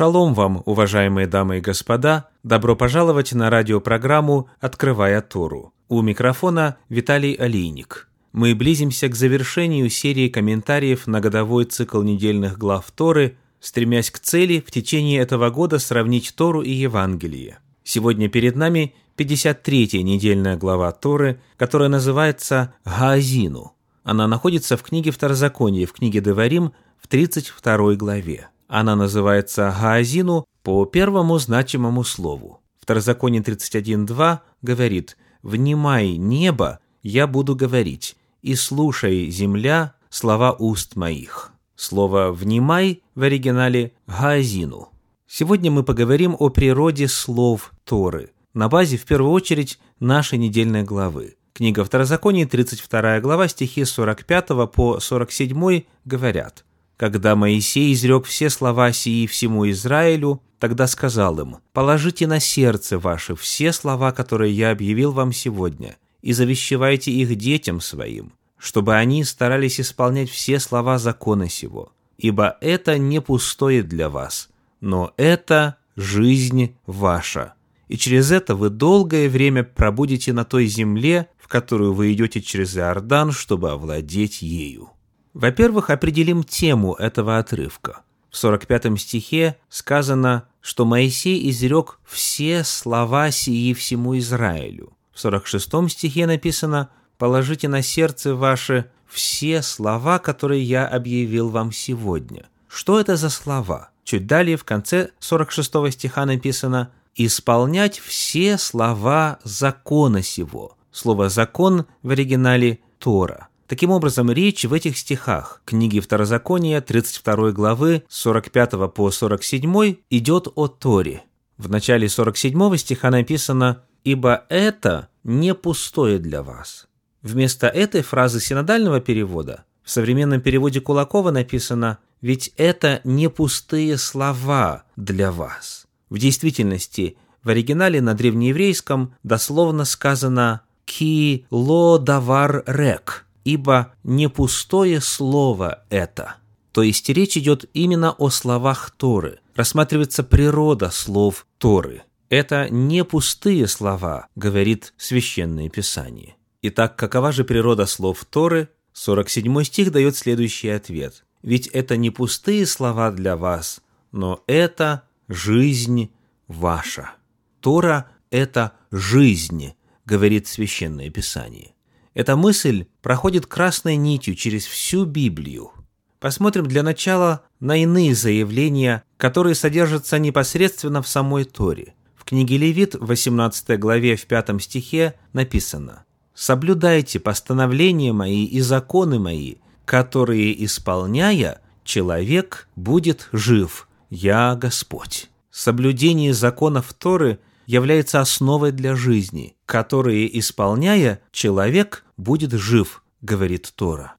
Шалом вам, уважаемые дамы и господа! Добро пожаловать на радиопрограмму «Открывая Тору». У микрофона Виталий Алийник. Мы близимся к завершению серии комментариев на годовой цикл недельных глав Торы, стремясь к цели в течение этого года сравнить Тору и Евангелие. Сегодня перед нами 53-я недельная глава Торы, которая называется «Гаазину». Она находится в книге Второзакония, в книге Деварим, в 32 главе. Она называется Гаазину по первому значимому слову. Второзаконие 31.2 говорит «Внимай небо, я буду говорить, и слушай, земля, слова уст моих». Слово «внимай» в оригинале «гаазину». Сегодня мы поговорим о природе слов Торы на базе, в первую очередь, нашей недельной главы. Книга Второзакония, 32 глава, стихи 45 по 47 говорят – когда Моисей изрек все слова сии всему Израилю, тогда сказал им, «Положите на сердце ваше все слова, которые я объявил вам сегодня, и завещевайте их детям своим, чтобы они старались исполнять все слова закона сего, ибо это не пустое для вас, но это жизнь ваша. И через это вы долгое время пробудете на той земле, в которую вы идете через Иордан, чтобы овладеть ею». Во-первых, определим тему этого отрывка. В 45 стихе сказано, что Моисей изрек все слова сии всему Израилю. В 46 стихе написано «Положите на сердце ваше все слова, которые я объявил вам сегодня». Что это за слова? Чуть далее, в конце 46 стиха написано «Исполнять все слова закона сего». Слово «закон» в оригинале «Тора». Таким образом, речь в этих стихах книги Второзакония 32 главы 45 по 47 идет о Торе. В начале 47 стиха написано «Ибо это не пустое для вас». Вместо этой фразы синодального перевода в современном переводе Кулакова написано «Ведь это не пустые слова для вас». В действительности, в оригинале на древнееврейском дословно сказано «ки ло давар рек», ибо не пустое слово это. То есть речь идет именно о словах Торы. Рассматривается природа слов Торы. Это не пустые слова, говорит Священное Писание. Итак, какова же природа слов Торы? 47 стих дает следующий ответ. Ведь это не пустые слова для вас, но это жизнь ваша. Тора – это жизнь, говорит Священное Писание. Эта мысль проходит красной нитью через всю Библию. Посмотрим для начала на иные заявления, которые содержатся непосредственно в самой Торе. В книге Левит, в 18 главе, в 5 стихе написано «Соблюдайте постановления мои и законы мои, которые, исполняя, человек будет жив. Я Господь». Соблюдение законов Торы – является основой для жизни, которые, исполняя, человек будет жив, говорит Тора.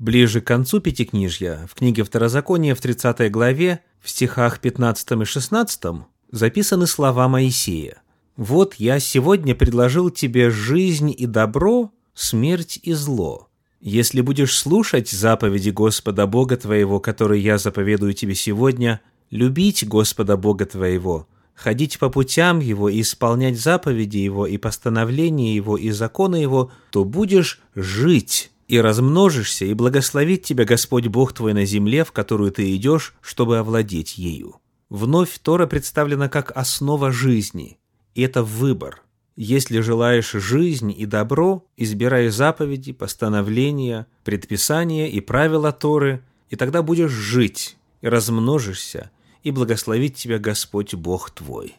Ближе к концу Пятикнижья, в книге Второзакония в 30 главе, в стихах 15 и 16 записаны слова Моисея. «Вот я сегодня предложил тебе жизнь и добро, смерть и зло. Если будешь слушать заповеди Господа Бога твоего, которые я заповедую тебе сегодня, любить Господа Бога твоего, ходить по путям Его и исполнять заповеди Его и постановления Его и законы Его, то будешь жить и размножишься, и благословит тебя Господь Бог твой на земле, в которую ты идешь, чтобы овладеть ею. Вновь Тора представлена как основа жизни, и это выбор. Если желаешь жизнь и добро, избирай заповеди, постановления, предписания и правила Торы, и тогда будешь жить и размножишься, и благословит тебя Господь Бог твой.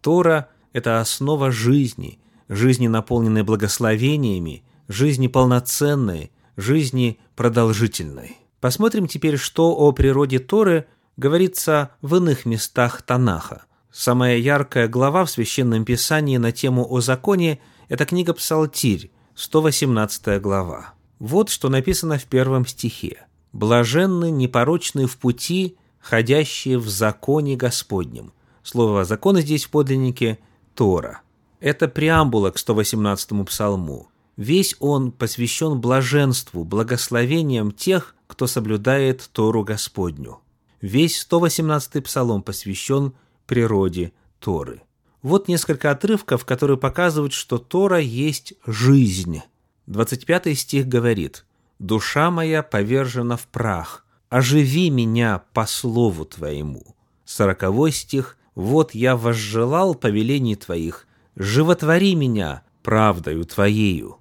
Тора – это основа жизни, жизни, наполненной благословениями, жизни полноценной, жизни продолжительной. Посмотрим теперь, что о природе Торы говорится в иных местах Танаха. Самая яркая глава в Священном Писании на тему о законе – это книга Псалтирь, 118 глава. Вот что написано в первом стихе. «Блаженны непорочны в пути, ходящие в законе Господнем. Слово «закон» здесь в подлиннике «Тора». Это преамбула к 118-му псалму. Весь он посвящен блаженству, благословениям тех, кто соблюдает Тору Господню. Весь 118-й псалом посвящен природе Торы. Вот несколько отрывков, которые показывают, что Тора есть жизнь. 25 стих говорит «Душа моя повержена в прах, оживи меня по слову Твоему». 40 стих «Вот я возжелал повелений Твоих, животвори меня правдою Твоею».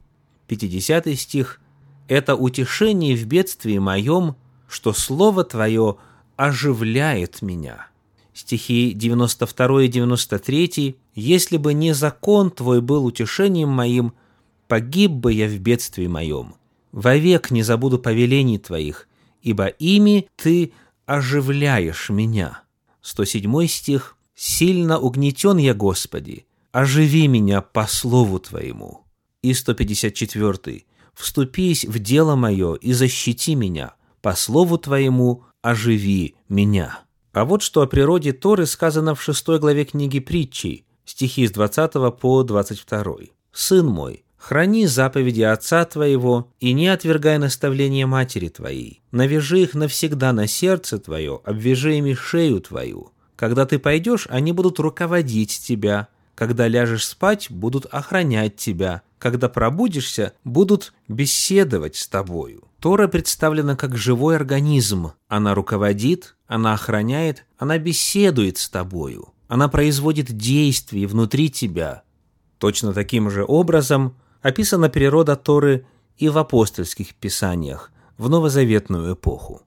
50 стих «Это утешение в бедствии моем, что Слово Твое оживляет меня». Стихи 92 и 93 «Если бы не закон Твой был утешением моим, погиб бы я в бедствии моем. Вовек не забуду повелений Твоих, ибо ими Ты оживляешь меня». 107 стих «Сильно угнетен я, Господи, оживи меня по слову Твоему». И 154 «Вступись в дело мое и защити меня, по слову Твоему оживи меня». А вот что о природе Торы сказано в шестой главе книги притчей, стихи с 20 по 22. «Сын мой, храни заповеди отца твоего и не отвергай наставления матери твоей. Навяжи их навсегда на сердце твое, обвяжи ими шею твою. Когда ты пойдешь, они будут руководить тебя. Когда ляжешь спать, будут охранять тебя. Когда пробудишься, будут беседовать с тобою. Тора представлена как живой организм. Она руководит, она охраняет, она беседует с тобою. Она производит действия внутри тебя. Точно таким же образом описана природа Торы и в апостольских писаниях в новозаветную эпоху.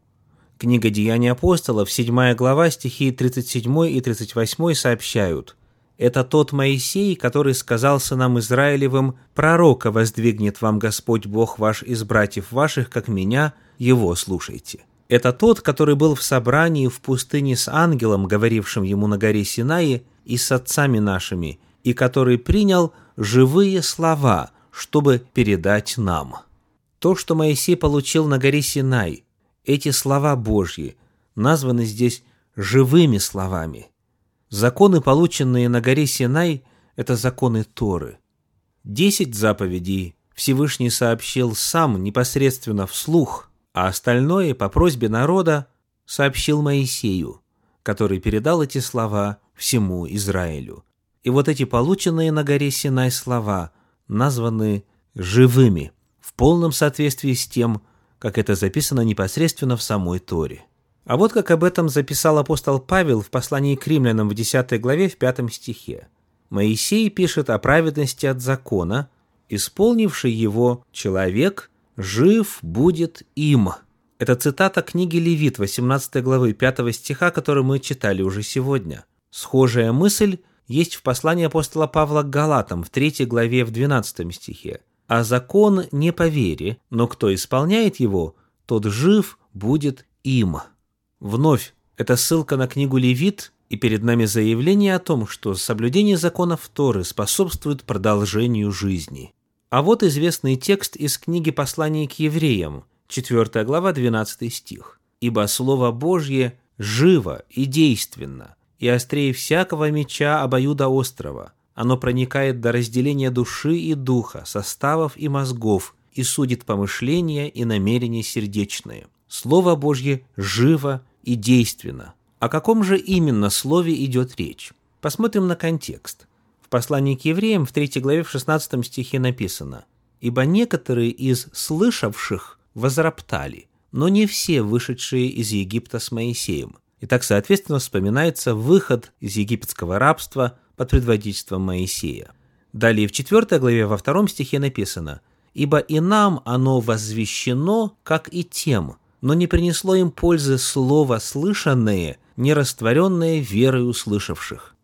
Книга «Деяния апостолов», 7 глава, стихи 37 и 38 сообщают – это тот Моисей, который сказал сынам Израилевым, «Пророка воздвигнет вам Господь Бог ваш из братьев ваших, как меня, его слушайте». Это тот, который был в собрании в пустыне с ангелом, говорившим ему на горе Синаи, и с отцами нашими, и который принял живые слова, чтобы передать нам. То, что Моисей получил на горе Синай, эти слова Божьи, названы здесь живыми словами – Законы, полученные на горе Синай, это законы Торы. Десять заповедей Всевышний сообщил сам непосредственно вслух, а остальное по просьбе народа сообщил Моисею, который передал эти слова всему Израилю. И вот эти полученные на горе Синай слова названы живыми, в полном соответствии с тем, как это записано непосредственно в самой Торе. А вот как об этом записал апостол Павел в послании к римлянам в 10 главе в 5 стихе. Моисей пишет о праведности от закона, исполнивший его человек жив будет им. Это цитата книги Левит 18 главы 5 стиха, которую мы читали уже сегодня. Схожая мысль есть в послании апостола Павла к Галатам в 3 главе в 12 стихе. «А закон не по вере, но кто исполняет его, тот жив будет им». Вновь, это ссылка на книгу Левит, и перед нами заявление о том, что соблюдение законов Торы способствует продолжению жизни. А вот известный текст из книги «Послание к евреям», 4 глава, 12 стих. «Ибо Слово Божье живо и действенно, и острее всякого меча обоюда острова. Оно проникает до разделения души и духа, составов и мозгов, и судит помышления и намерения сердечные. Слово Божье живо и действенно. О каком же именно слове идет речь? Посмотрим на контекст. В послании к евреям в 3 главе в 16 стихе написано «Ибо некоторые из слышавших возроптали, но не все вышедшие из Египта с Моисеем». И так, соответственно, вспоминается выход из египетского рабства под предводительством Моисея. Далее в 4 главе во втором стихе написано «Ибо и нам оно возвещено, как и тем, но не принесло им пользы слово слышанное, не растворенное верой услышавших.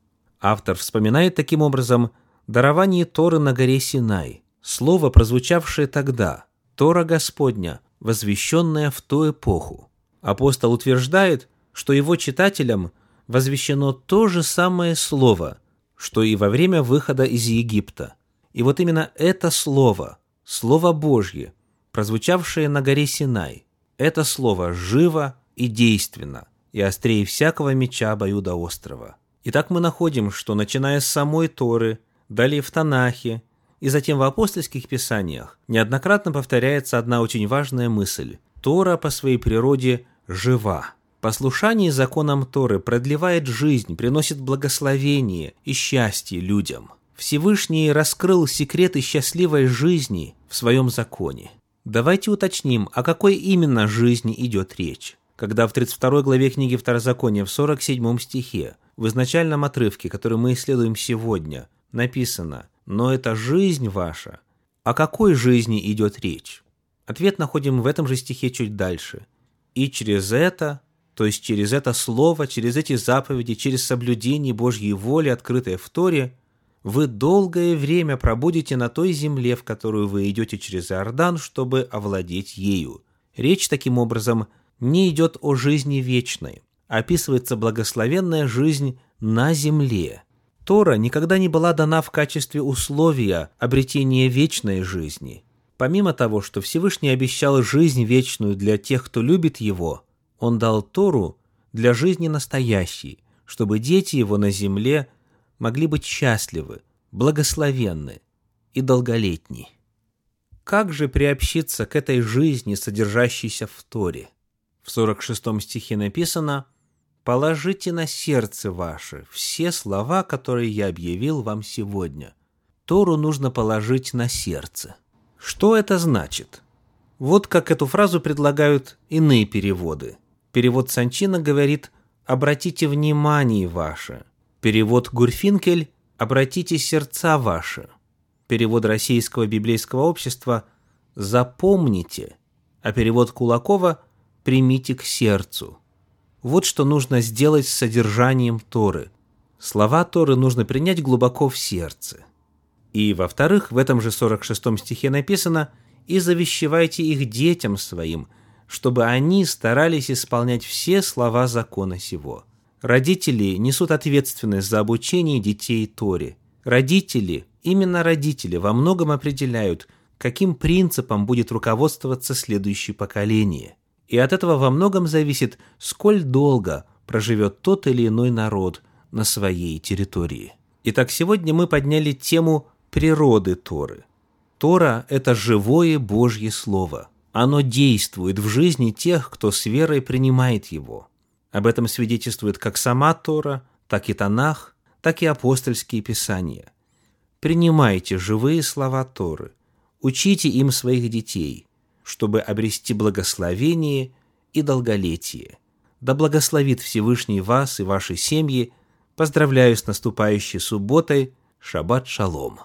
Автор вспоминает таким образом дарование Торы на горе Синай, слово, прозвучавшее тогда, Тора Господня, возвещенное в ту эпоху. Апостол утверждает, что его читателям возвещено то же самое слово, что и во время выхода из Египта. И вот именно это слово, Слово Божье, прозвучавшее на горе Синай – это слово живо и действенно, и острее всякого меча острова. Итак, мы находим, что начиная с самой Торы, далее в Танахе и затем в апостольских писаниях неоднократно повторяется одна очень важная мысль. Тора по своей природе жива. Послушание законам Торы продлевает жизнь, приносит благословение и счастье людям. Всевышний раскрыл секреты счастливой жизни в своем законе. Давайте уточним, о какой именно жизни идет речь. Когда в 32 главе книги Второзакония в 47 стихе, в изначальном отрывке, который мы исследуем сегодня, написано «Но это жизнь ваша». О какой жизни идет речь? Ответ находим в этом же стихе чуть дальше. «И через это то есть через это слово, через эти заповеди, через соблюдение Божьей воли, открытой в Торе, вы долгое время пробудете на той земле, в которую вы идете через Иордан, чтобы овладеть ею. Речь таким образом не идет о жизни вечной, описывается благословенная жизнь на земле. Тора никогда не была дана в качестве условия обретения вечной жизни. Помимо того, что Всевышний обещал жизнь вечную для тех, кто любит Его – он дал Тору для жизни настоящей, чтобы дети его на земле могли быть счастливы, благословенны и долголетни. Как же приобщиться к этой жизни, содержащейся в Торе? В 46 стихе написано «Положите на сердце ваше все слова, которые я объявил вам сегодня». Тору нужно положить на сердце. Что это значит? Вот как эту фразу предлагают иные переводы – Перевод Санчина говорит «обратите внимание ваше». Перевод Гурфинкель «обратите сердца ваши». Перевод Российского библейского общества «запомните», а перевод Кулакова «примите к сердцу». Вот что нужно сделать с содержанием Торы. Слова Торы нужно принять глубоко в сердце. И, во-вторых, в этом же 46 стихе написано «И завещевайте их детям своим, чтобы они старались исполнять все слова закона сего. Родители несут ответственность за обучение детей Торе. Родители, именно родители, во многом определяют, каким принципом будет руководствоваться следующее поколение. И от этого во многом зависит, сколь долго проживет тот или иной народ на своей территории. Итак, сегодня мы подняли тему природы Торы. Тора – это живое Божье Слово – оно действует в жизни тех, кто с верой принимает его. Об этом свидетельствует как сама Тора, так и Танах, так и апостольские писания. Принимайте живые слова Торы, учите им своих детей, чтобы обрести благословение и долголетие. Да благословит Всевышний вас и ваши семьи. Поздравляю с наступающей субботой. Шаббат шалом.